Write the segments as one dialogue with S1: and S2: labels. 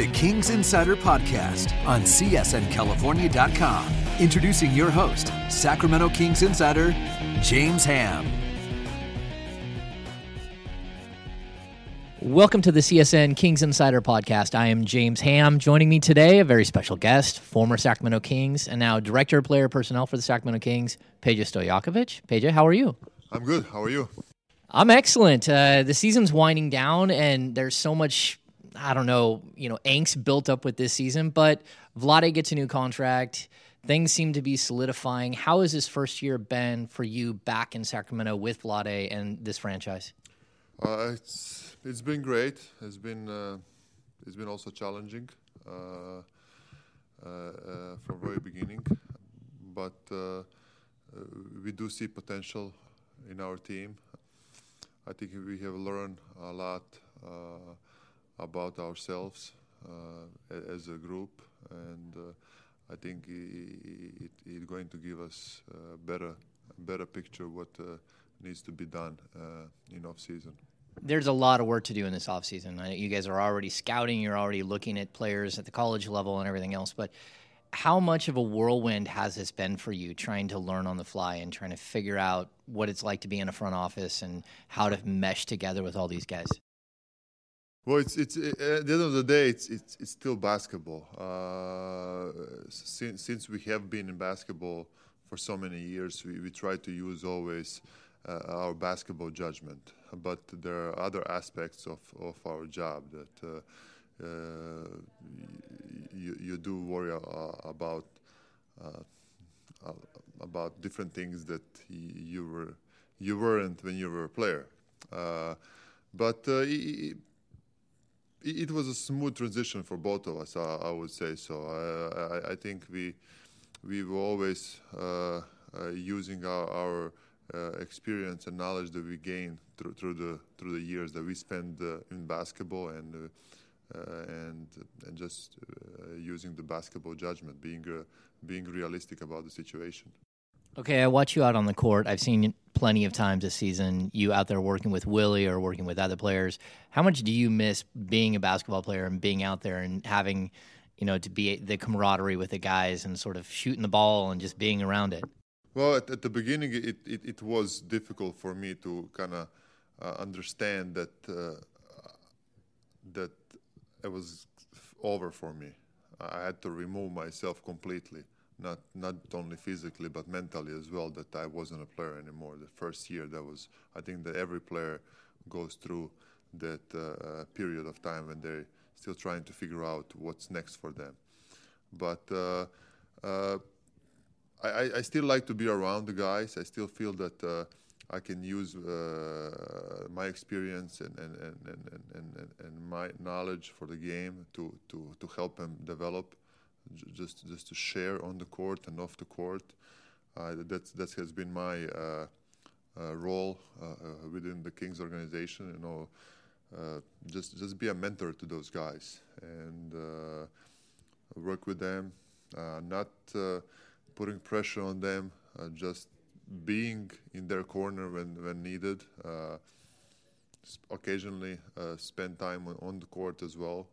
S1: the Kings Insider Podcast on CSNCalifornia.com. Introducing your host, Sacramento Kings Insider, James Ham.
S2: Welcome to the CSN Kings Insider Podcast. I am James Ham. Joining me today, a very special guest, former Sacramento Kings and now Director of Player Personnel for the Sacramento Kings, Peja Stojakovic. Peja, how are you?
S3: I'm good. How are you?
S2: I'm excellent. Uh, the season's winding down, and there's so much, I don't know, you know, angst built up with this season. But Vlade gets a new contract. Things seem to be solidifying. How has this first year been for you back in Sacramento with Vlade and this franchise?
S3: Uh, it's it's been great. It's been uh, it's been also challenging uh, uh, uh, from very beginning, but uh, we do see potential in our team. I think we have learned a lot about ourselves uh, as a group, and uh, I think i- it it's going to give us a better better picture what uh, needs to be done uh, in off season.
S2: there's a lot of work to do in this offseason. I know You guys are already scouting, you're already looking at players at the college level and everything else, but how much of a whirlwind has this been for you trying to learn on the fly and trying to figure out what it's like to be in a front office and how to mesh together with all these guys?
S3: Well, it's it's uh, at the end of the day, it's it's, it's still basketball. Uh, since since we have been in basketball for so many years, we, we try to use always uh, our basketball judgment. But there are other aspects of, of our job that uh, uh, you you do worry about uh, about different things that you were you weren't when you were a player. But it it was a smooth transition for both of us. I, I would say so. I, I, I think we we were always uh, uh, using our, our uh, experience and knowledge that we gained through, through the through the years that we spent uh, in basketball and uh, uh, and and just using the basketball judgment, being being realistic about the situation.
S2: Okay, I watch you out on the court. I've seen plenty of times this season. You out there working with Willie or working with other players. How much do you miss being a basketball player and being out there and having, you know, to be the camaraderie with the guys and sort of shooting the ball and just being around it?
S3: Well, at, at the beginning, it, it, it was difficult for me to kind of uh, understand that uh, that it was over for me. I had to remove myself completely, not not only physically but mentally as well. That I wasn't a player anymore. The first year, that was I think that every player goes through that uh, period of time when they're still trying to figure out what's next for them. But uh, uh, I, I- still like to be around the guys. I still feel that uh, I can use uh, my experience and, and, and, and, and, and, and my knowledge for the game to, to, to help them develop, just just to share on the court and off the court. Uh, that's that has been my uh, uh, role uh, uh, within the Kings organization. You know, uh, just just be a mentor to those guys and work with them, not putting pressure on them, just being in their corner when when needed. Occasionally, spend time on, on the court as well.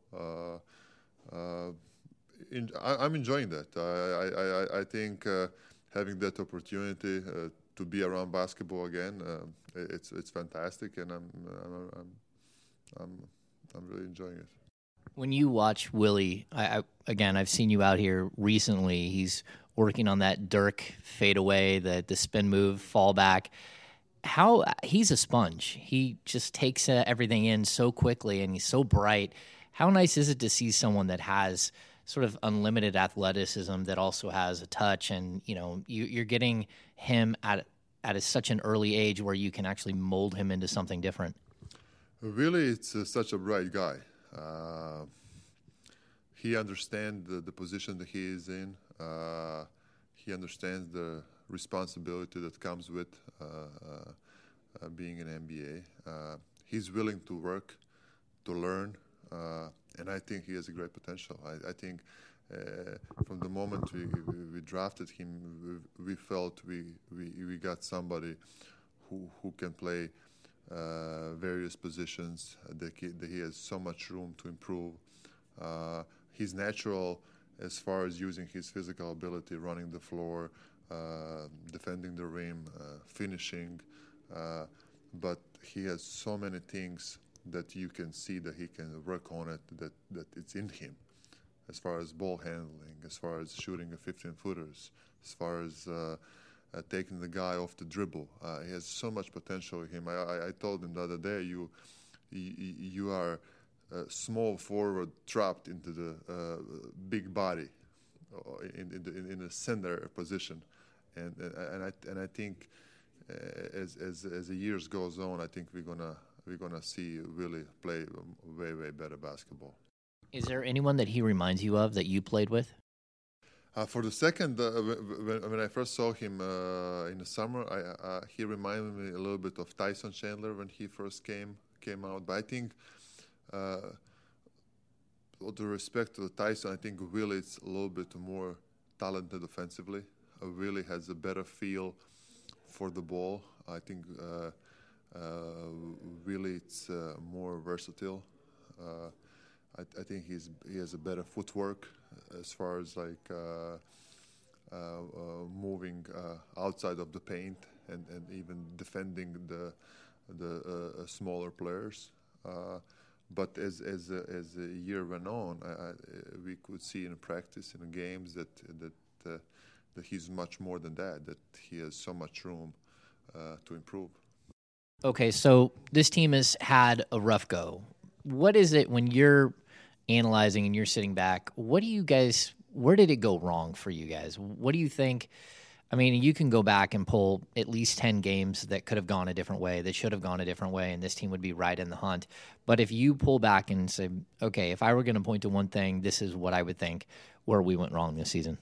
S3: In, I, I'm enjoying that. I I, I, I think uh, having that opportunity uh, to be around basketball again, uh, it's it's fantastic, and I'm I'm I'm I'm, I'm really enjoying it.
S2: When you watch Willie, I, I, again, I've seen you out here recently. He's working on that Dirk fadeaway, the the spin move, fall back. How he's a sponge. He just takes uh, everything in so quickly, and he's so bright. How nice is it to see someone that has sort of unlimited athleticism that also has a touch, and you know, you, you're getting him at at a, such an early age where you can actually mold him into something different.
S3: Really, it's uh, such a bright guy. Uh, he understands the, the position that he is in. Uh, he understands the responsibility that comes with uh, uh, uh being an NBA. He's willing to work, to learn, uh, and I think he has a great potential. I, I think from the moment we, we, we drafted him, we, we, felt we, we, we got somebody who, who can play various positions, that he, that he has so much room to improve. he's natural as far as using his physical ability, running the floor, uh, defending the rim, uh, finishing. Uh, but he has so many things that you can see that he can work on it, that, that it's in him. As far as ball handling, as far as shooting a 15 footers, as far as uh, uh, taking the guy off the dribble. Uh, he has so much potential in him. I, I, I, told him the other day, you, you, you are a small forward trapped into the uh, big body uh, in, in, the, in, the center position. And, and, I, and I think uh, as, as, as the years goes on, I think we're gonna we're gonna see really play way way better basketball.
S2: Is there anyone that he reminds you of that you played with?
S3: Uh, for the second, uh, when, when, I first saw him uh, in the summer, I, he reminded me a little bit of Tyson Chandler when he first came came out. But I think uh, with respect to Tyson, I think Willie is a little bit more talented offensively. Uh, Willie has a better feel for the ball. I think uh, uh, Willie uh, more versatile. Uh, I, I, think he's he has a better footwork as far as like moving outside of the paint and, and even defending the the smaller players. But as as uh, as the year went on, I, I, we could see in practice in games that that uh, that he's much more than that. That he has so much room uh, to improve.
S2: Okay, so this team has had a rough go. What is it when you're analyzing and you're sitting back? What do you guys? Where did it go wrong for you guys? What do you think? I mean, you can go back and pull at least 10 games that could have gone a different way, that should have gone a different way, and this team would be right in the hunt. But if you pull back and say, okay, if I were going to point to one thing, this is what I would think where we went wrong this season.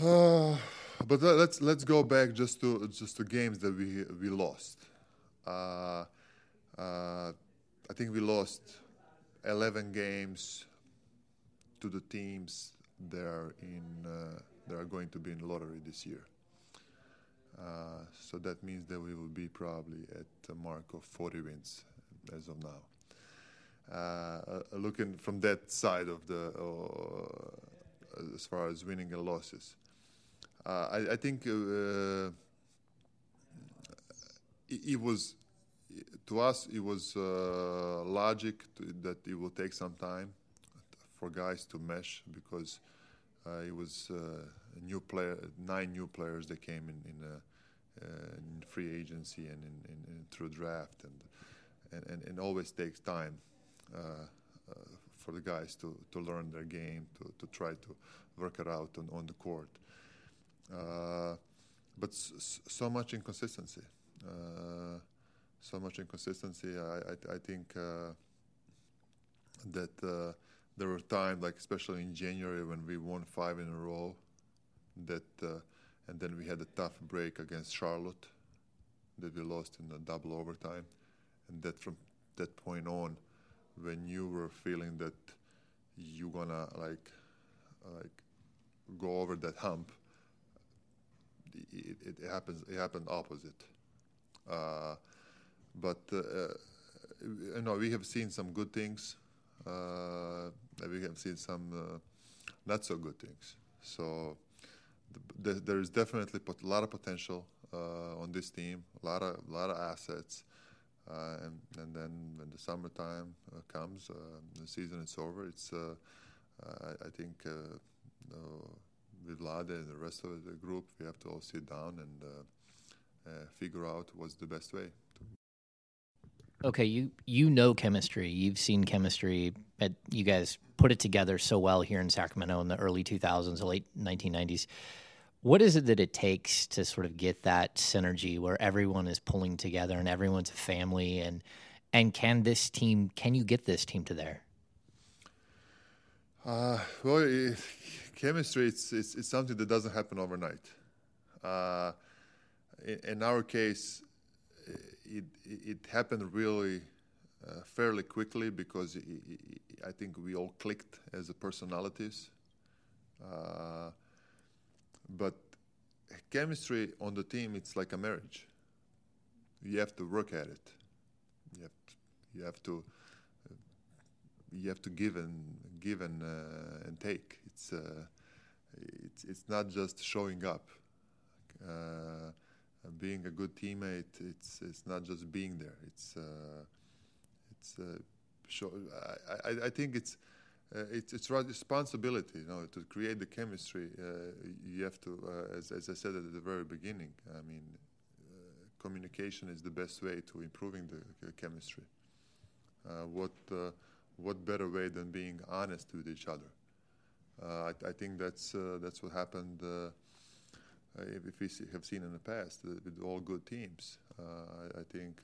S3: Uh, but let's let's go back just to just to games that we we lost. Uh, uh, I think we lost 11 games to the teams there in uh, that are going to be in lottery this year. Uh, so that means that we will be probably at a mark of 40 wins as of now. Uh, uh looking from that side of the, uh, as far as winning and losses, I, I, think uh, it, it, was to us it was logic to, that it will take some time for guys to mesh because uh, it was uh, new player, nine new players that came in in, uh, in free agency and in, in, in, through draft, and and, and, always takes time for the guys to, to learn their game, to, to try to work it out on, on the court. Uh, but so much inconsistency. Uh, so much inconsistency. I, I, I think uh, that there were times, like especially in January, when we won five in a row, that uh, and then we had a tough break against Charlotte that we lost in the double overtime, and that from that point on, when you were feeling that you're gonna like like go over that hump, it, it, happens. It happened opposite. Uh, but uh, you know, we have seen some good things uh, we have seen some uh, not so good things. So th- there is definitely a lot of potential on this team, a lot of lot of assets. Uh, and, and then when the summertime uh, comes, uh, the season is over. It's I, I, think with Vlade and the rest of the group, we have to all sit down and figure out what's the best way
S2: okay, you you know chemistry. You've seen chemistry. At, you guys put it together so well here in Sacramento in the early 2000s, the late 1990s. What is it that it takes to sort of get that synergy where everyone is pulling together and everyone's a family and and can this team can you get this team to there?
S3: Uh, well, it, chemistry it's, it's, it's something that doesn't happen overnight. Uh, in, in, our case, it, it, happened really uh, fairly quickly because it, I think we all clicked as personalities. Uh, but chemistry on the team, it's like a marriage. You have to work at it. You have to, you have to you have to give and give and uh, and take. It's uh, it's it's not just showing up. Uh, being a good teammate, it's it's not just being there. It's uh, it's uh, show, I, I, I think it's. Uh, it's it's responsibility, you know, to create the chemistry. you have to, as, as I said at the very beginning. I mean, communication is the best way to improving the, the chemistry. what what better way than being honest with each other? Uh, I, I, think that's uh, that's what happened. Uh, if we have seen in the past with all good teams, I, I, think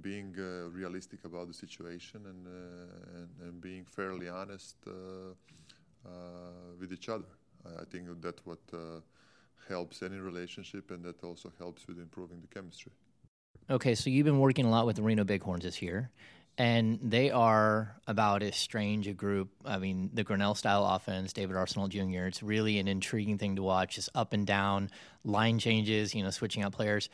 S3: being uh, realistic about the situation and, uh, and, and, being fairly honest uh, with each other. I, think that's what helps any relationship and that also helps with improving the chemistry.
S2: Okay, so you've been working a lot with the Reno Bighorns this year and they are about as strange a group. I mean, the Grinnell style offense, David Arseneault Jr. It's really an intriguing thing to watch. Just up and down line changes, you know, switching out players.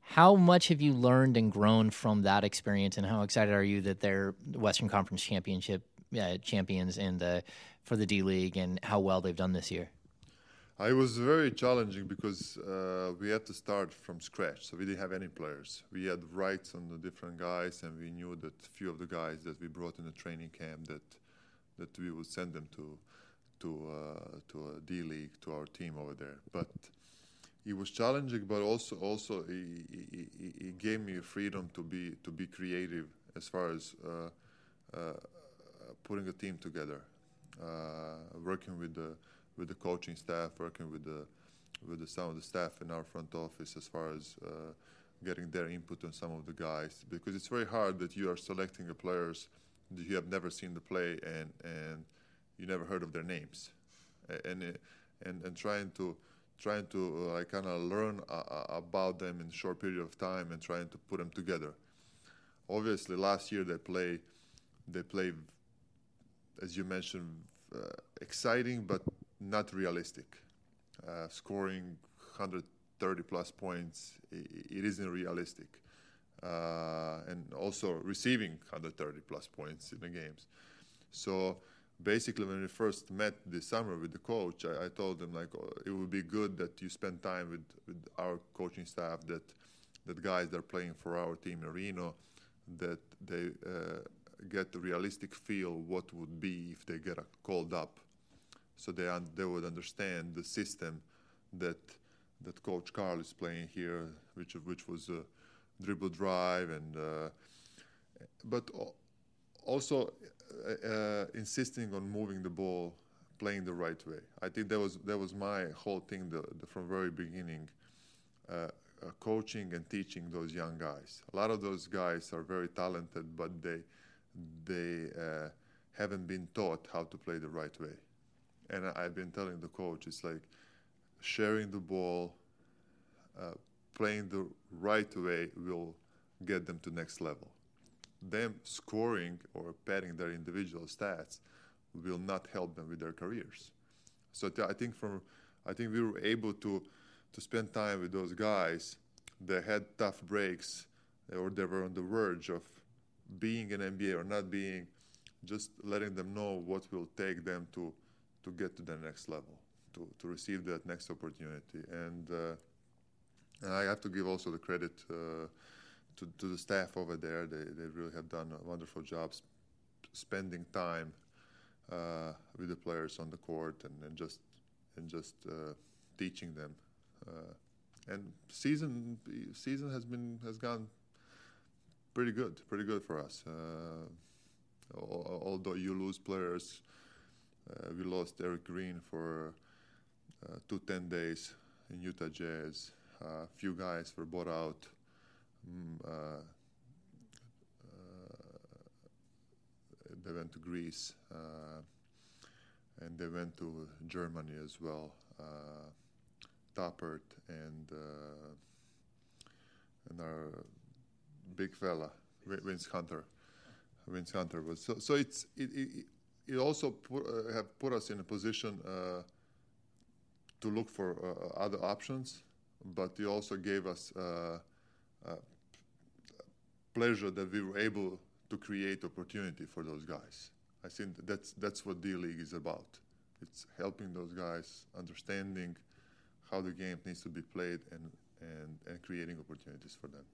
S2: How much have you learned and grown from that experience, and how excited are you that they're Western Conference Championship uh, champions in the for the D League, and how well they've done this year?
S3: It was very challenging because uh, we had to start from scratch. So we didn't have any players. We had rights on the different guys, and we knew that few of the guys that we brought in the training camp that that we would send them to to uh, to a D League to our team over there. But it was challenging, but also also it, gave me freedom to be to be creative as far as uh, uh putting a team together, uh, working with the with the coaching staff, working with the with the, some of the staff in our front office as far as uh, getting their input on some of the guys. Because it's very hard that you are selecting the players that you have never seen the play and and you never heard of their names. And and and trying to trying to uh, kind of learn uh, uh, about them in a short period of time and trying to put them together. Obviously last year they play they play as you mentioned uh, exciting but not realistic. Uh, scoring 130 plus points, it, isn't realistic. Uh, and also receiving 130 plus points in the games. So basically, when we first met this summer with the coach, I, I told him like oh, it would be good that you spend time with, with our coaching staff, that that guys that are playing for our team in Reno, that they uh, get a realistic feel what would be if they get called up so they un- they would understand the system that that Coach Karl is playing here, which which was a dribble drive and uh, but also uh, uh, insisting on moving the ball, playing the right way. I think that was that was my whole thing the, the, from very beginning. Uh, uh, coaching and teaching those young guys. A lot of those guys are very talented, but they they uh, haven't been taught how to play the right way and I've been telling the coach, it's like sharing the ball, uh, playing the right way will get them to next level. Them scoring or padding their individual stats will not help them with their careers. So th- I think from I think we were able to to spend time with those guys They had tough breaks or they were on the verge of being an NBA or not being, just letting them know what will take them to to get to the next level, to, to receive that next opportunity. And, uh, and I have to give also the credit uh, to, to the staff over there. They, they really have done a wonderful job sp- spending time uh, with the players on the court and, and just and just uh, teaching them. Uh, and season season has been has gone pretty good, pretty good for us. Uh, although you lose players uh, we lost Eric Green for uh, two 10 days in Utah Jazz. A uh, few guys were bought out. Mm, they went to Greece. and they went to Germany as well. Uh, Tappert and uh, and our big fella Vince Hunter. Vince Hunter was so. So it's it it, it also put, uh, have put us in a position uh, to look for uh, other options, but it also gave us uh, pleasure that we were able to create opportunity for those guys. I think that's that's what D League is about. It's helping those guys understanding how the game needs to be played and and, and creating opportunities for them.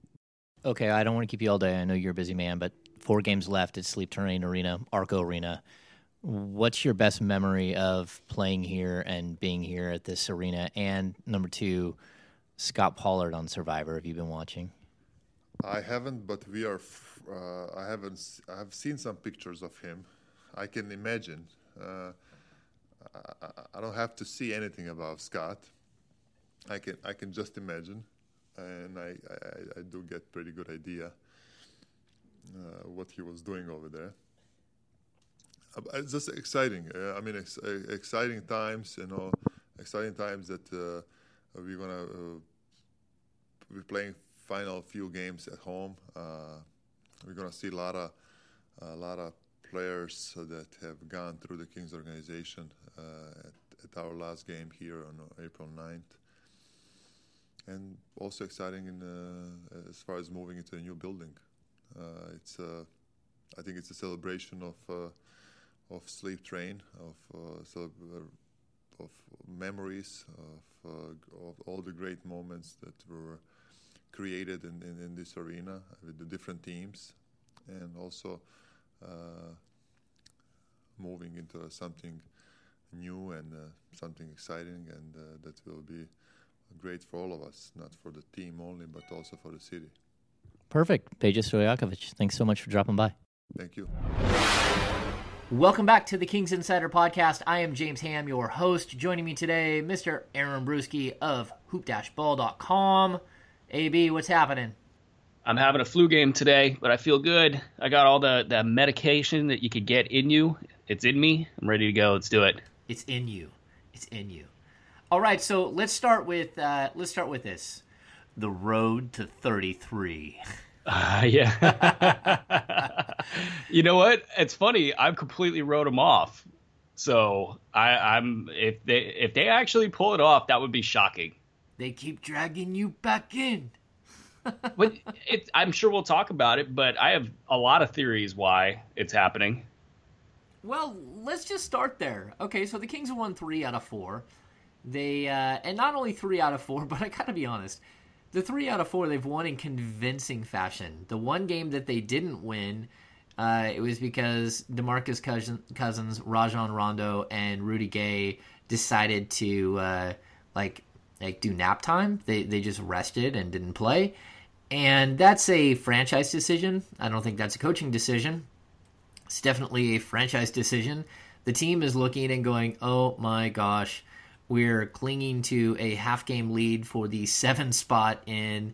S2: Okay, I don't want to keep you all day. I know you're a busy man, but four games left at Sleep Train Arena, Arco Arena. What's your best memory of playing here and being here at this arena? And number two, Scott Pollard on Survivor. Have you been watching?
S3: I haven't, but we are. Uh, I haven't. I have seen some pictures of him. I can imagine. Uh, I, I, don't have to see anything about Scott. I can. I can just imagine, and I. I, I do get pretty good idea uh, what he was doing over there. Uh, it's just exciting. Uh, I mean, ex- exciting times. You know, exciting times that uh, we're gonna be playing final few games at home. Uh, we're going to see a lot of a lot of players that have gone through the Kings organization uh, at, at, our last game here on April 9th. And also exciting in, uh, as far as moving into a new building. Uh, it's I think it's a celebration of uh, of Sleep Train, of uh, of memories, of, of all the great moments that were created in, in, in, this arena with the different teams and also uh, moving into something new and uh, something exciting and uh, that will be great for all of us, not for the team only, but also for the city.
S2: Perfect. Peja Stojakovic, thanks so much for dropping by.
S3: Thank you.
S2: Welcome back to the Kings Insider Podcast. I am James Ham, your host. Joining me today, Mr. Aaron Bruski of hoop-ball.com. AB, what's happening?
S4: I'm having a flu game today, but I feel good. I got all the, the medication that you could get in you. It's in me. I'm ready to go. Let's do it.
S2: It's in you. It's in you. All right, so let's start with uh, let's start with this. The road to 33.
S4: Uh, yeah. you know what? It's funny. I've completely wrote them off. So I, I'm if they if they actually pull it off, that would be shocking.
S2: They keep dragging you back in.
S4: but it, I'm sure we'll talk about it. But I have a lot of theories why it's happening.
S2: Well, let's just start there. Okay, so the Kings won three out of four. They uh, and not only three out of four, but I gotta be honest, the three out of four they've won in convincing fashion. The one game that they didn't win, uh, it was because Demarcus Cousins, Rajon Rondo, and Rudy Gay decided to uh, like like do nap time. They they just rested and didn't play. And that's a franchise decision. I don't think that's a coaching decision. It's definitely a franchise decision. The team is looking and going, "Oh my gosh, we're clinging to a half game lead for the 7 spot in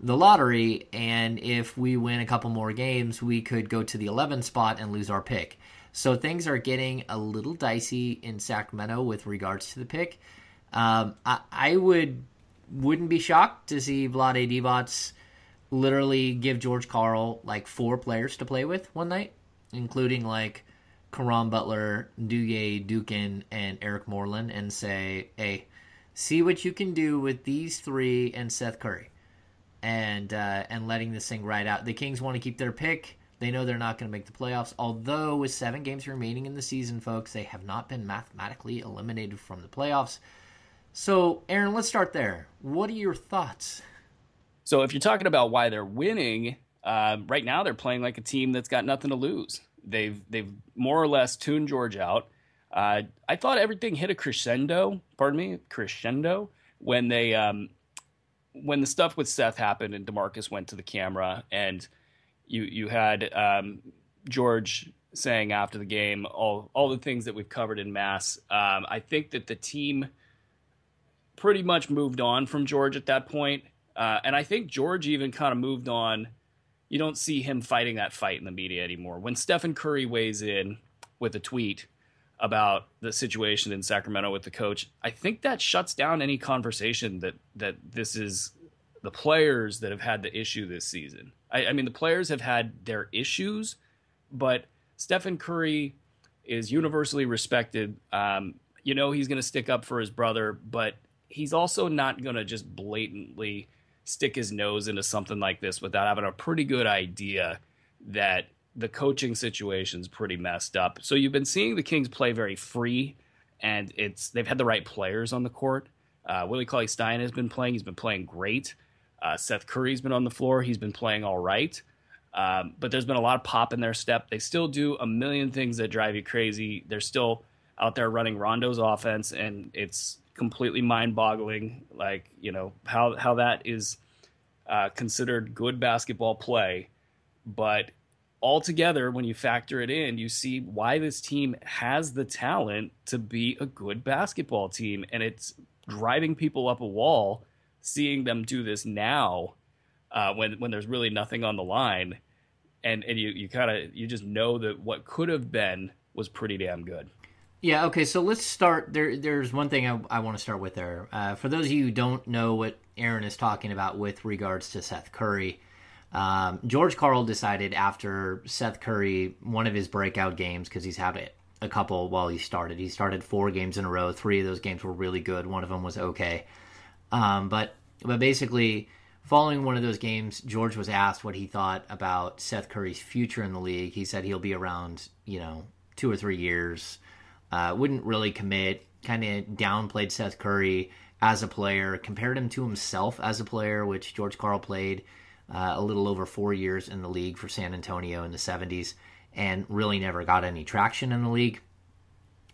S2: the lottery and if we win a couple more games, we could go to the 11 spot and lose our pick." So things are getting a little dicey in Sacramento with regards to the pick. Um, I, I, would wouldn't be shocked to see Vlade Divac literally give George Karl like four players to play with one night, including like Caron Butler, Duje Dukan, and Eric Moreland, and say, "Hey, see what you can do with these three and Seth Curry," and uh, and letting this thing ride out. The Kings want to keep their pick. They know they're not going to make the playoffs. Although with seven games remaining in the season, folks, they have not been mathematically eliminated from the playoffs. So, Aaron, let's start there. What are your thoughts?
S4: So, if you're talking about why they're winning, uh, right now they're playing like a team that's got nothing to lose. They've they've more or less tuned George out. Uh, I thought everything hit a crescendo. Pardon me, crescendo when they um, when the stuff with Seth happened and Demarcus went to the camera and you you had um, George saying after the game all all the things that we've covered in mass. Um, I think that the team pretty much moved on from George at that point. Uh, and I think George even kind of moved on. You don't see him fighting that fight in the media anymore. When Stephen Curry weighs in with a tweet, about the situation in Sacramento with the coach, I think that shuts down any conversation that that this is the players that have had the issue this season. I, I mean, the players have had their issues, but Stephen Curry is universally respected. Um, you know, he's going to stick up for his brother, but he's also not going to just blatantly stick his nose into something like this without having a pretty good idea that the coaching situation's pretty messed up. So you've been seeing the Kings play very free, and it's they've had the right players on the court. Uh, Willie Cauley Stein has been playing; he's been playing great. Uh, Seth Curry's been on the floor; he's been playing all right. Um, but there's been a lot of pop in their step. They still do a million things that drive you crazy. They're still out there running Rondo's offense, and it's completely mind-boggling. Like you know how how that is uh, considered good basketball play, but altogether, when you factor it in, you see why this team has the talent to be a good basketball team, and it's driving people up a wall seeing them do this now uh, when when there's really nothing on the line, and and you you kind of you just know that what could have been was pretty damn good.
S2: Yeah. Okay. So let's start. There. There's one thing I, I want to start with there. Uh, for those of you who don't know what Aaron is talking about with regards to Seth Curry, um, George Karl decided after Seth Curry, one of his breakout games, because he's had it a couple while he started. He started four games in a row. Three of those games were really good. One of them was okay. Um, but but basically, following one of those games, George was asked what he thought about Seth Curry's future in the league. He said he'll be around, you know, two or three years. Uh, wouldn't really commit. Kind of downplayed Seth Curry as a player, compared him to himself as a player, which George Karl played uh, a little over four years in the league for San Antonio in the 70s and really never got any traction in the league.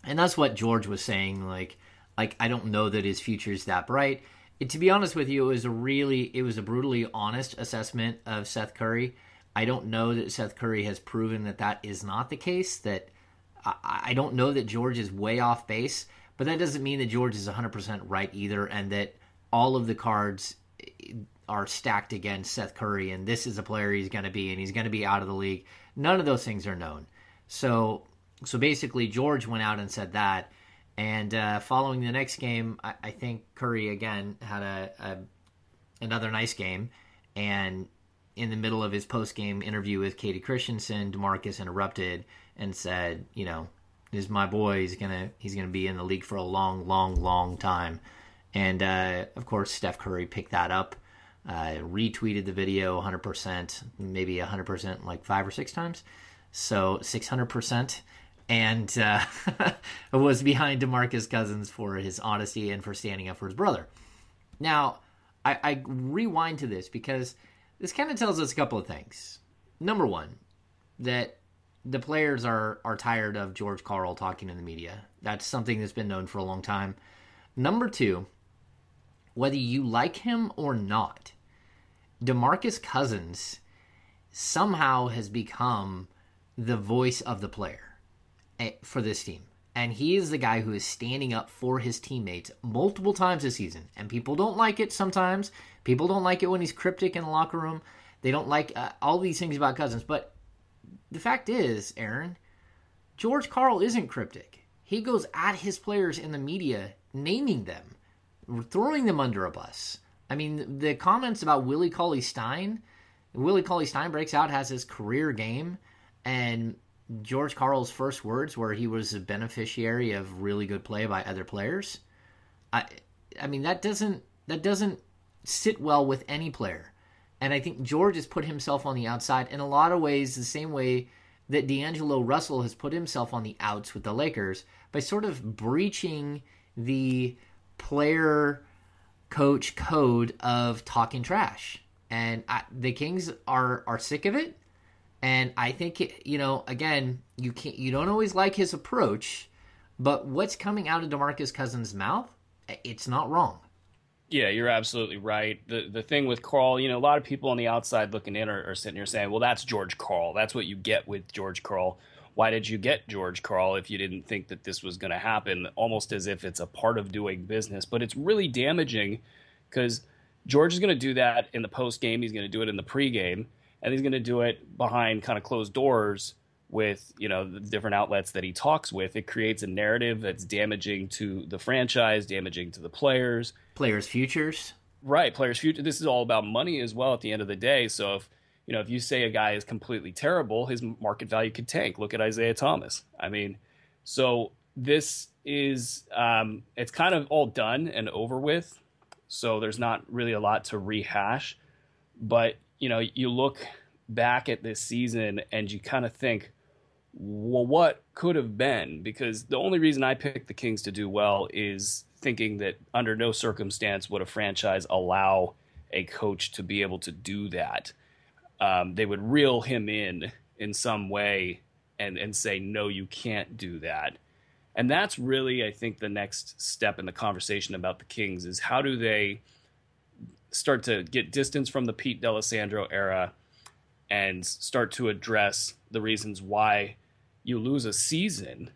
S2: And that's what George was saying. Like, like I don't know that his future is that bright. It, to be honest with you, it was a really, it was a brutally honest assessment of Seth Curry. I don't know that Seth Curry has proven that that is not the case. That I, I don't know that George is way off base, but that doesn't mean that George is 100% right either, and that all of the cards are stacked against Seth Curry, and this is a player he's going to be, and he's going to be out of the league. None of those things are known. So, so basically, George went out and said that, and uh, following the next game, I, I think Curry again had a, a, another nice game, and in the middle of his post game interview with Kayte Christensen, Demarcus interrupted and said, "You know, is my boy. He's gonna he's gonna be in the league for a long, long, long time." And uh, of course, Steph Curry picked that up uh, retweeted the video 100%, maybe 100%, like five or six times. So 600%. And uh, was behind Demarcus Cousins for his honesty and for standing up for his brother. Now, I, I rewind to this because this kind of tells us a couple of things. Number one, that the players are are tired of George Karl talking in the media. That's something that's been known for a long time. Number two, whether you like him or not, DeMarcus Cousins somehow has become the voice of the player eh, for this team. And he is the guy who is standing up for his teammates multiple times this season. And people don't like it sometimes. People don't like it when he's cryptic in the locker room. They don't like uh, all these things about Cousins. But the fact is, Aaron, George Karl isn't cryptic. He goes at his players in the media, naming them, throwing them under a bus. I mean, the comments about Willie Cauley Stein, Willie Cauley Stein breaks out, has his career game, and George Karl's first words where he was a beneficiary of really good play by other players. I, I mean, that doesn't that doesn't sit well with any player. And I think George has put himself on the outside in a lot of ways, the same way that D'Angelo Russell has put himself on the outs with the Lakers by sort of breaching the player coach code of talking trash. And I, the Kings are are sick of it. And I think you know, again, you can't you don't always like his approach, but what's coming out of DeMarcus Cousins' mouth, it's not wrong.
S4: Yeah, you're absolutely right. The the thing with Karl, you know, a lot of people on the outside looking in are, are sitting here saying, "Well, that's George Karl. That's what you get with George Karl." why did you get George Karl if you didn't think that this was going to happen? Almost as if it's a part of doing business, but it's really damaging because George is going to do that in the post game. He's going to do it in the pregame, and he's going to do it behind kind of closed doors with you know the different outlets that he talks with, it creates a narrative that's damaging to the franchise, damaging to the players,
S2: players' futures.
S4: Right, players' future. This is all about money as well. At the end of the day, so if you know if you say a guy is completely terrible, his market value could tank. Look at Isaiah Thomas. I mean, so this is um, it's kind of all done and over with. So there's not really a lot to rehash. But you know, you look back at this season and you kind of think, well, what could have been? Because the only reason I picked the Kings to do well is thinking that under no circumstance would a franchise allow a coach to be able to do that. Um, they would reel him in in some way and and say, no, you can't do that. And that's really, I think, the next step in the conversation about the Kings is how do they start to get distance from the Pete D'Alessandro era and start to address the reasons why you lose a season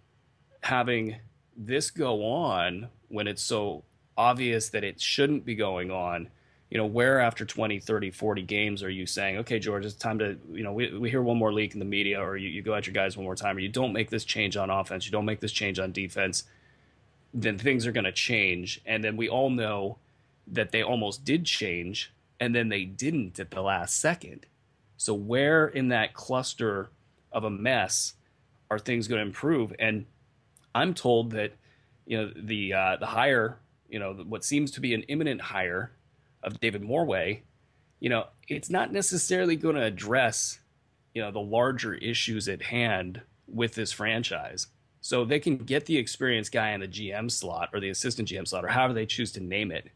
S4: having this go on when it's so obvious that it shouldn't be going on you know where after 20 30 40 games are you saying okay george it's time to you know we, we hear one more leak in the media or you, you go at your guys one more time or you don't make this change on offense you don't make this change on defense then things are going to change. And then we all know that they almost did change and then they didn't at the last second so where in that cluster of a mess are things going to improve and i'm told that you know the uh, the hire you know what seems to be an imminent hire of David Morway, you know, it's not necessarily going to address, you know, the larger issues at hand with this franchise. So they can get the experienced guy in the GM slot or the assistant GM slot or however they choose to name it.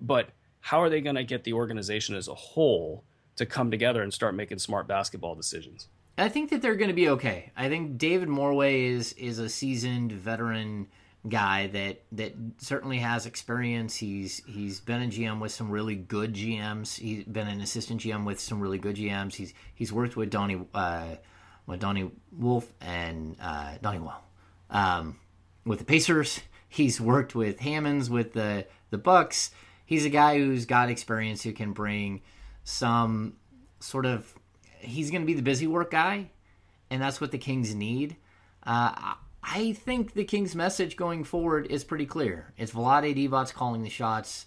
S4: But how are they going to get the organization as a whole to come together and start making smart basketball decisions?
S2: I think that they're going to be okay. I think David Morway is is a seasoned veteran guy that that certainly has experience. He's he's been a GM with some really good GMs. He's been an assistant GM with some really good GMs. He's he's worked with Donnie uh, with Donnie Wolf and uh, Donnie Well um, with the Pacers. He's worked with Hammonds with the the Bucks. He's a guy who's got experience who can bring some sort of. He's going to be the busy work guy, and that's what the Kings need. Uh, I think the Kings' message going forward is pretty clear. It's Vlade Divac calling the shots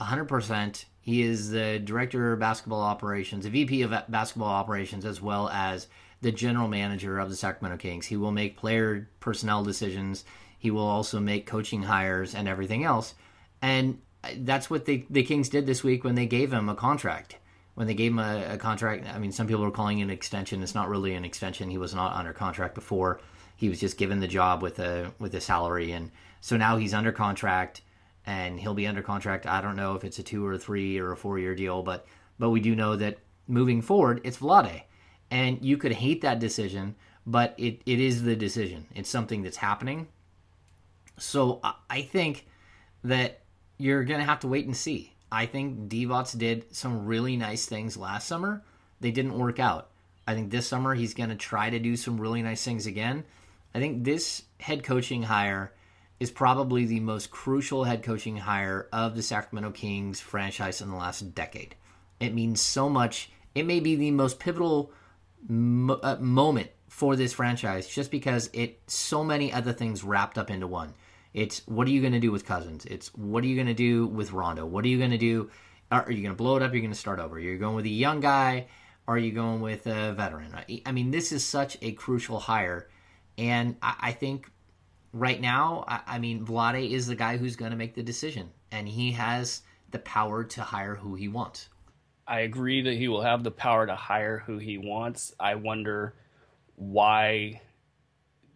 S2: 100%. He is the director of basketball operations, the VP of basketball operations, as well as the general manager of the Sacramento Kings. He will make player personnel decisions. He will also make coaching hires and everything else. And that's what the, the Kings did this week when they gave him a contract. When they gave him a, a contract, I mean, some people are calling it an extension. It's not really an extension. He was not under contract before he was just given the job with a with a salary, and so now he's under contract, and he'll be under contract. I don't know if it's a two or a three or a four year deal, but but we do know that moving forward, it's Vlade, and you could hate that decision, but it, it is the decision. It's something that's happening. So I think that you're gonna have to wait and see. I think Divac did some really nice things last summer. They didn't work out. I think this summer he's going to try to do some really nice things again. I think this head coaching hire is probably the most crucial head coaching hire of the Sacramento Kings franchise in the last decade. It means so much. It may be the most pivotal mo- uh, moment for this franchise just because it so many other things wrapped up into one. It's what are you going to do with Cousins? It's what are you going to do with Rondo? What are you going to do? Are you going to blow it up? You're going to start over. You're going with a young guy. Are you going with a veteran? I mean, this is such a crucial hire and I, think right now, I mean, Vlade is the guy who's going to make the decision, and he has the power to hire who he wants.
S4: I agree that he will have the power to hire who he wants. I wonder why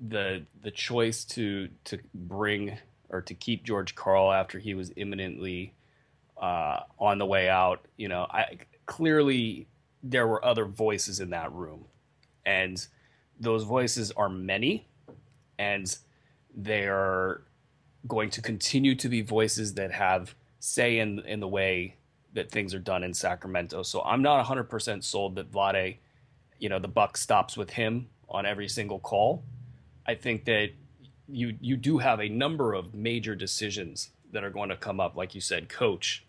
S4: the the choice to to bring or to keep George Karl after he was imminently uh, on the way out. You know, I clearly there were other voices in that room, and those voices are many and they are going to continue to be voices that have say in in the way that things are done in Sacramento. So I'm not 100% sold that Vlade, you know, the buck stops with him on every single call. I think that you you do have a number of major decisions that are going to come up, like you said, coach.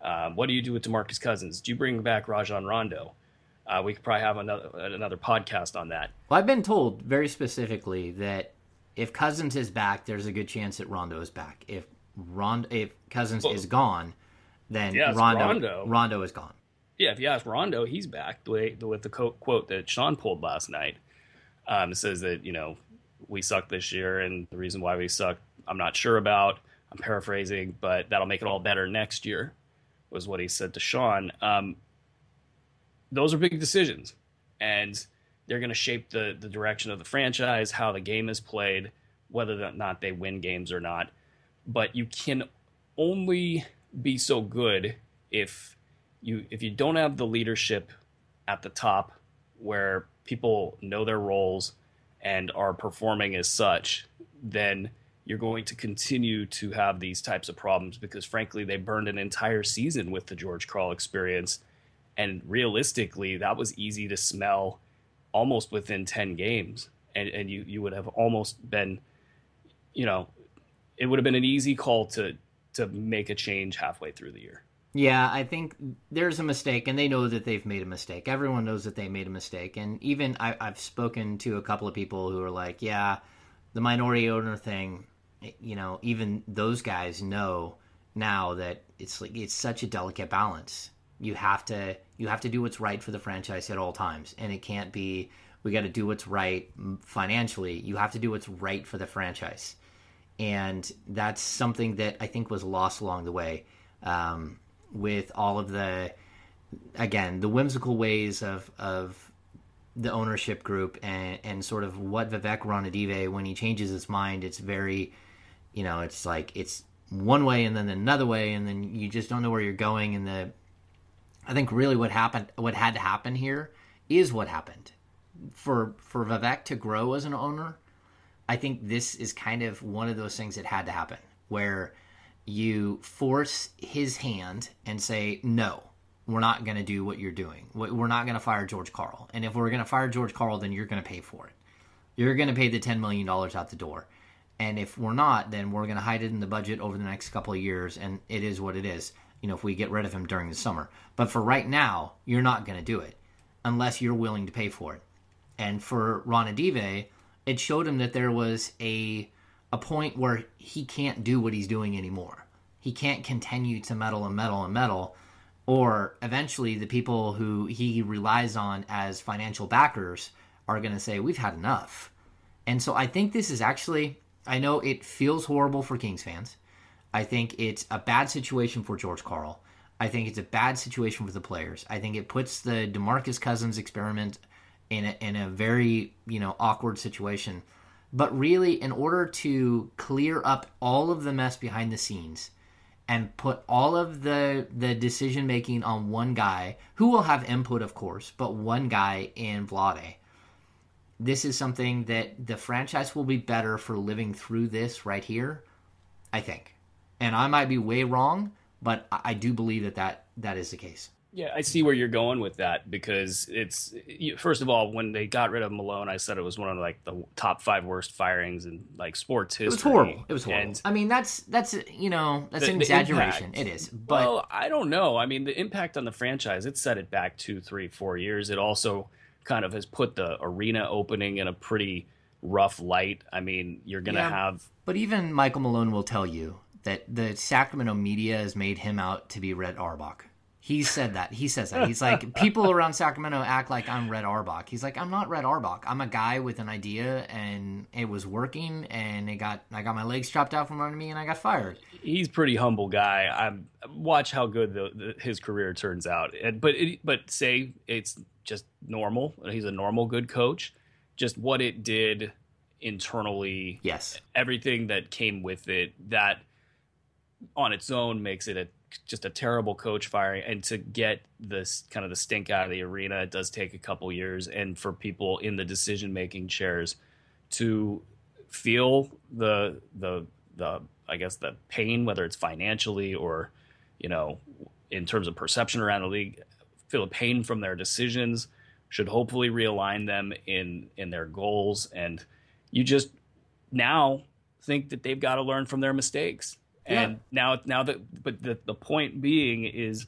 S4: Um, what do you do with Demarcus Cousins? Do you bring back Rajon Rondo? Uh, we could probably have another another podcast on that.
S2: Well, I've been told very specifically that if Cousins is back, there's a good chance that Rondo is back. If Rondo, if Cousins
S4: Well,
S2: is gone, then
S4: yes,
S2: Rondo,
S4: Rondo.
S2: Rondo is gone.
S4: Yeah, if you ask Rondo, he's back. The way the, with the quote, quote that Sean pulled last night, um, says that you know we suck this year, and the reason why we suck, I'm not sure about. I'm paraphrasing, but that'll make it all better next year, was what he said to Sean. Um, those are big decisions, and they're going to shape the the direction of the franchise, how the game is played, whether or not they win games or not. But you can only be so good if you if you don't have the leadership at the top where people know their roles and are performing as such, then you're going to continue to have these types of problems because frankly they burned an entire season with the George Karl experience and realistically that was easy to smell almost within 10 games and and you you would have almost been you know it would have been an easy call to to make a change halfway through the year.
S2: Yeah, I think there's a mistake, and they know that they've made a mistake. Everyone knows that they made a mistake, and even I, I've spoken to a couple of people who are like, "Yeah, the minority owner thing." You know, even those guys know now that it's like it's such a delicate balance. You have to you have to do what's right for the franchise at all times, and it can't be we got to do what's right financially. You have to do what's right for the franchise, and that's something that I think was lost along the way. Um, with all of the again the whimsical ways of of the ownership group and and sort of what Vivek Ranadive when he changes his mind it's very you know it's like it's one way and then another way and then you just don't know where you're going. And the I think really what happened what had to happen here is what happened. For for Vivek to grow as an owner I think this is kind of one of those things that had to happen where you force his hand and say, no, we're not going to do what you're doing. We're not going to fire George Karl. And if we're going to fire George Karl, then you're going to pay for it. You're going to pay the $10 million out the door. And if we're not, then we're going to hide it in the budget over the next couple of years. And it is what it is, you know, if we get rid of him during the summer. But for right now, you're not going to do it unless you're willing to pay for it. And for Ranadive, it showed him that there was a a point where he can't do what he's doing anymore. He can't continue to meddle and meddle and meddle, or eventually the people who he relies on as financial backers are going to say, We've had enough. And so I think this is actually, I know it feels horrible for Kings fans. I think it's a bad situation for George Karl. I think it's a bad situation for the players. I think it puts the DeMarcus Cousins experiment in a, in a very, you know, awkward situation. But really, in order to clear up all of the mess behind the scenes and put all of the the decision making on one guy, who will have input, of course, but one guy in Vlade, this is something that the franchise will be better for living through this right here, I think. And I might be way wrong, but I do believe that that, that is the case.
S4: Yeah, I see where you're going with that because it's first of all when they got rid of Malone, I said it was one of like the top five worst firings in like sports history.
S2: It was horrible. It was horrible.
S4: And
S2: I mean, that's that's you know that's
S4: the-
S2: an exaggeration. It is, but
S4: well, I don't know. I mean, the impact on the franchise it set it back two, three, four years. It also kind of has put the arena opening in a pretty rough light. I mean, you're going to
S2: Yeah.
S4: have
S2: But even Michael Malone will tell you that the Sacramento media has made him out to be Red Auerbach. He said that. He says that. He's like, people around Sacramento act like I'm Red Auerbach. He's like, I'm not Red Auerbach. I'm a guy with an idea, and it was working, and it got I got my legs chopped out from under me, and I got fired.
S4: he's pretty humble guy. I'm watch how good the, the, his career turns out. And, but it, but say it's just normal. He's a normal good coach. Just what it did internally,
S2: Yes.
S4: everything that came with it, that on its own makes it a just a terrible coach firing. And to get this kind of the stink out of the arena, it does take a couple years. And for people in the decision making chairs to feel the the the I guess the pain, whether it's financially or you know in terms of perception around the league, feel the pain from their decisions should hopefully realign them in in their goals and you just now think that they've got to learn from their mistakes and now now that but the, the point being is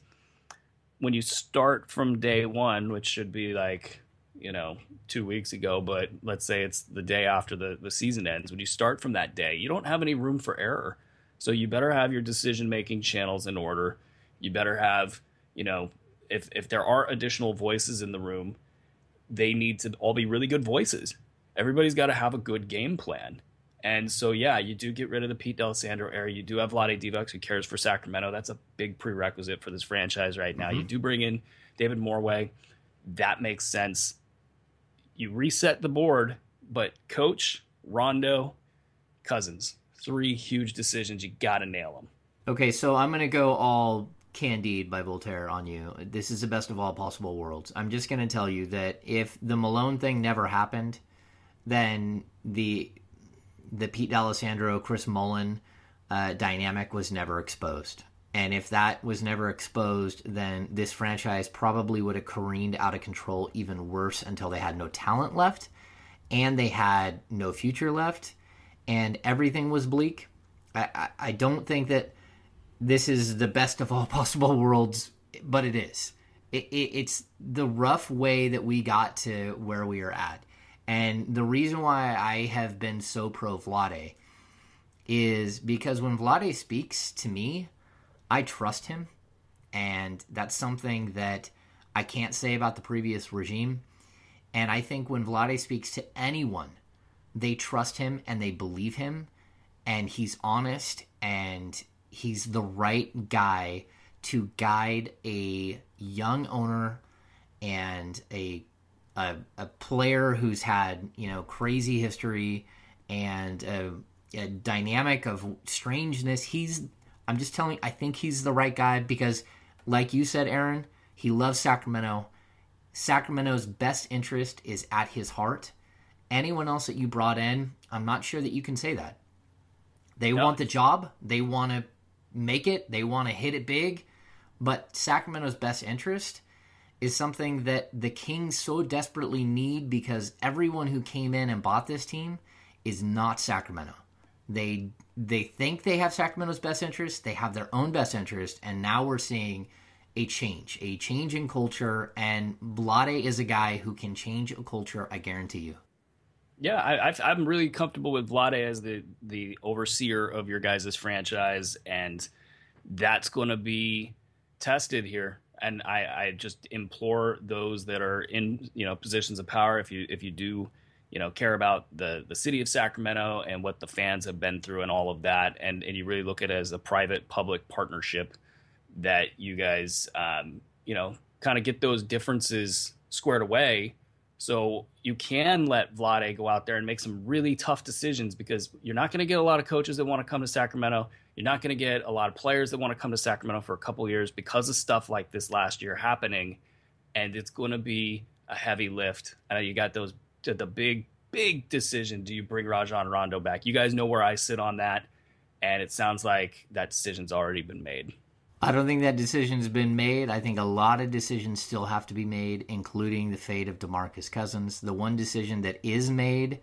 S4: when you start from day one, which should be like you know two weeks ago, but let's say it's the day after the the season ends. When you start from that day, you don't have any room for error. So you better have your decision making channels in order. You better have you know if if there are additional voices in the room, they need to all be really good voices. Everybody's got to have a good game plan. And so, yeah, you do get rid of the Pete D'Alessandro era. You do have Vlade Divac who cares for Sacramento. That's a big prerequisite for this franchise right now. Mm-hmm. You do bring in David Morway. That makes sense. You reset the board, but coach, Rondo, Cousins, three huge decisions. You got to nail them.
S2: Okay, so I'm going to go all Candide by Voltaire on you. This is the best of all possible worlds. I'm just going to tell you that if the Malone thing never happened, then the the Pete D'Alessandro Chris Mullin uh, dynamic was never exposed. And if that was never exposed, then this franchise probably would have careened out of control even worse until they had no talent left and they had no future left and everything was bleak. I, I, I don't think that this is the best of all possible worlds, but it is. It, it, it's the rough way that we got to where we are at. And the reason why I have been so pro Vlade is because when Vlade speaks to me, I trust him. And that's something that I can't say about the previous regime. And I think when Vlade speaks to anyone, they trust him and they believe him. And he's honest and he's the right guy to guide a young owner and a a, a player who's had you know crazy history and a, a dynamic of strangeness. He's I'm just telling. I think he's the right guy because, like you said, Aaron, he loves Sacramento. Sacramento's best interest is at his heart. Anyone else that you brought in, I'm not sure that you can say that. They no. want the job. They want to make it. They want to hit it big. But Sacramento's best interest is something that the Kings so desperately need because everyone who came in and bought this team is not Sacramento. They they think they have Sacramento's best interest, they have their own best interest, and now we're seeing a change, a change in culture, and Vlade is a guy who can change a culture, I guarantee you.
S4: Yeah, I, am really comfortable with Vlade as the the overseer of your guys' franchise, and that's going to be tested here and I, I just implore those that are in you know positions of power if you if you do you know care about the the city of Sacramento and what the fans have been through and all of that and and you really look at it as a private public partnership that you guys um, you know kind of get those differences squared away so you can let Vlade go out there and make some really tough decisions because you're not going to get a lot of coaches that want to come to Sacramento. You're not going to get a lot of players that want to come to Sacramento for a couple years because of stuff like this last year happening, and it's going to be a heavy lift. And you got those the big big decision: do you bring Rajon Rondo back? You guys know where I sit on that, and it sounds like that decision's already been made.
S2: I don't think that decision's been made. I think a lot of decisions still have to be made, including the fate of DeMarcus Cousins. The one decision that is made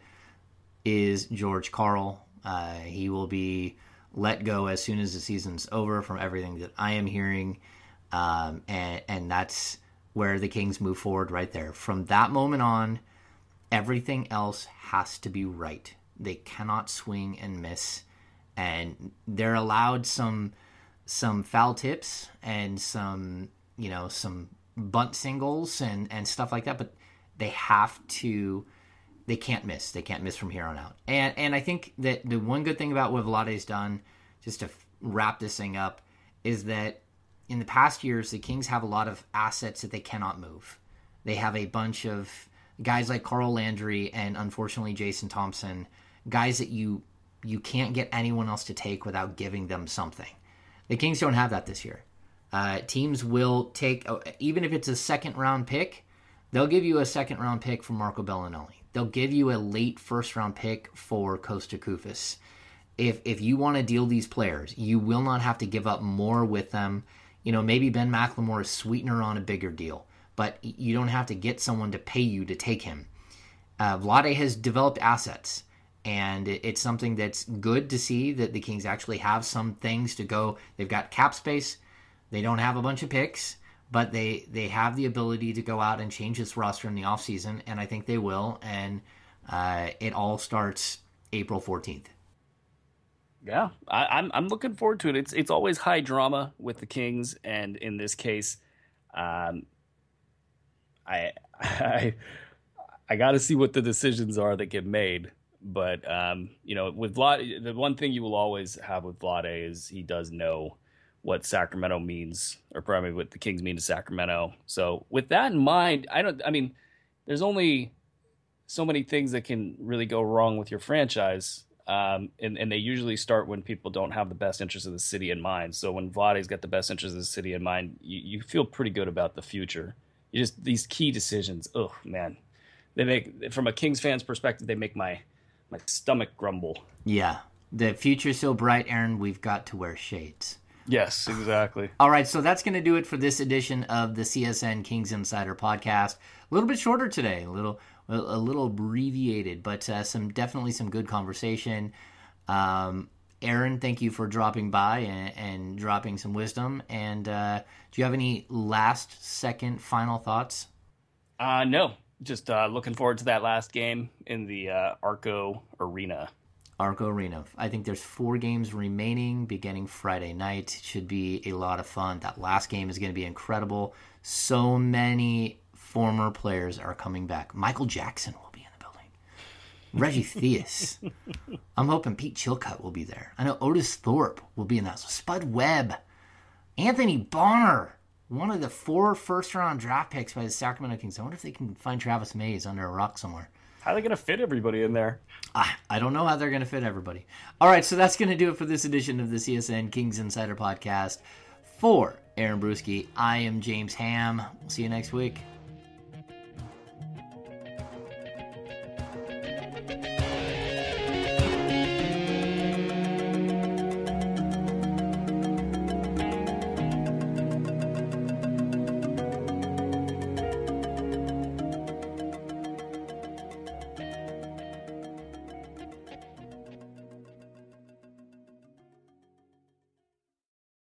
S2: is George Karl. Uh, he will be let go as soon as the season's over, from everything that I am hearing, um, and and that's where the Kings move forward right there. From that moment on, everything else has to be right. They cannot swing and miss, and they're allowed some some foul tips and some you know some bunt singles and and stuff like that but they have to they can't miss they can't miss from here on out and and i think that the one good thing about what Vlade's done just to wrap this thing up is that in the past years the kings have a lot of assets that they cannot move they have a bunch of guys like carl landry and unfortunately jason thompson guys that you you can't get anyone else to take without giving them something the Kings don't have that this year. Uh, teams will take, uh, even if it's a second round pick, they'll give you a second round pick for Marco Belinelli. They'll give you a late first round pick for Costa Koufos. If if you want to deal these players, you will not have to give up more with them. You know, maybe Ben McLemore is sweetener on a bigger deal, but you don't have to get someone to pay you to take him. Uh, Vlade has developed assets and it's something that's good to see that the Kings actually have some things to go. They've got cap space, they don't have a bunch of picks, but they they have the ability to go out and change this roster in the offseason, and I think they will. And uh, it all starts April 14th.
S4: Yeah, I, I'm I'm looking forward to it. It's it's always high drama with the Kings, and in this case, um, I I I got to see what the decisions are that get made. But um, you know, with Vlad, the one thing you will always have with Vlade is he does know what Sacramento means, or probably what the Kings mean to Sacramento. So with that in mind, I don't. I mean, there's only so many things that can really go wrong with your franchise. Um, and, and they usually start when people don't have the best interest of the city in mind. So when Vlade's got the best interest of the city in mind, you, you feel pretty good about the future. You just these key decisions. Oh man, they make from a Kings fan's perspective, they make my my stomach grumble.
S2: Yeah, the future's so bright, Aaron. We've got to wear shades.
S4: Yes, exactly.
S2: All right, so that's going to do it for this edition of the CSN Kings Insider podcast. A little bit shorter today, a little a little abbreviated, but uh, some definitely some good conversation. Um, Aaron, thank you for dropping by and, and dropping some wisdom. And uh, do you have any last second final thoughts?
S4: Uh, no, just uh, looking forward to that last game in the uh, Arco Arena.
S2: Arco Arena. I think there's four games remaining beginning Friday night. It should be a lot of fun. That last game is going to be incredible. So many former players are coming back. Michael Jackson will be in the building. Reggie Theus. I'm hoping Pete Chilcutt will be there. I know Otis Thorpe will be in that. So Spud Webb, Anthony Bonner, one of the four first round draft picks by the Sacramento Kings. I wonder if they can find Travis Mays under a rock somewhere.
S4: How are they going to fit everybody in there?
S2: I, I don't know how they're going to fit everybody. All right, so that's going to do it for this edition of the CSN Kings Insider Podcast. For Aaron Bruski, I am James Ham. We'll see you next week.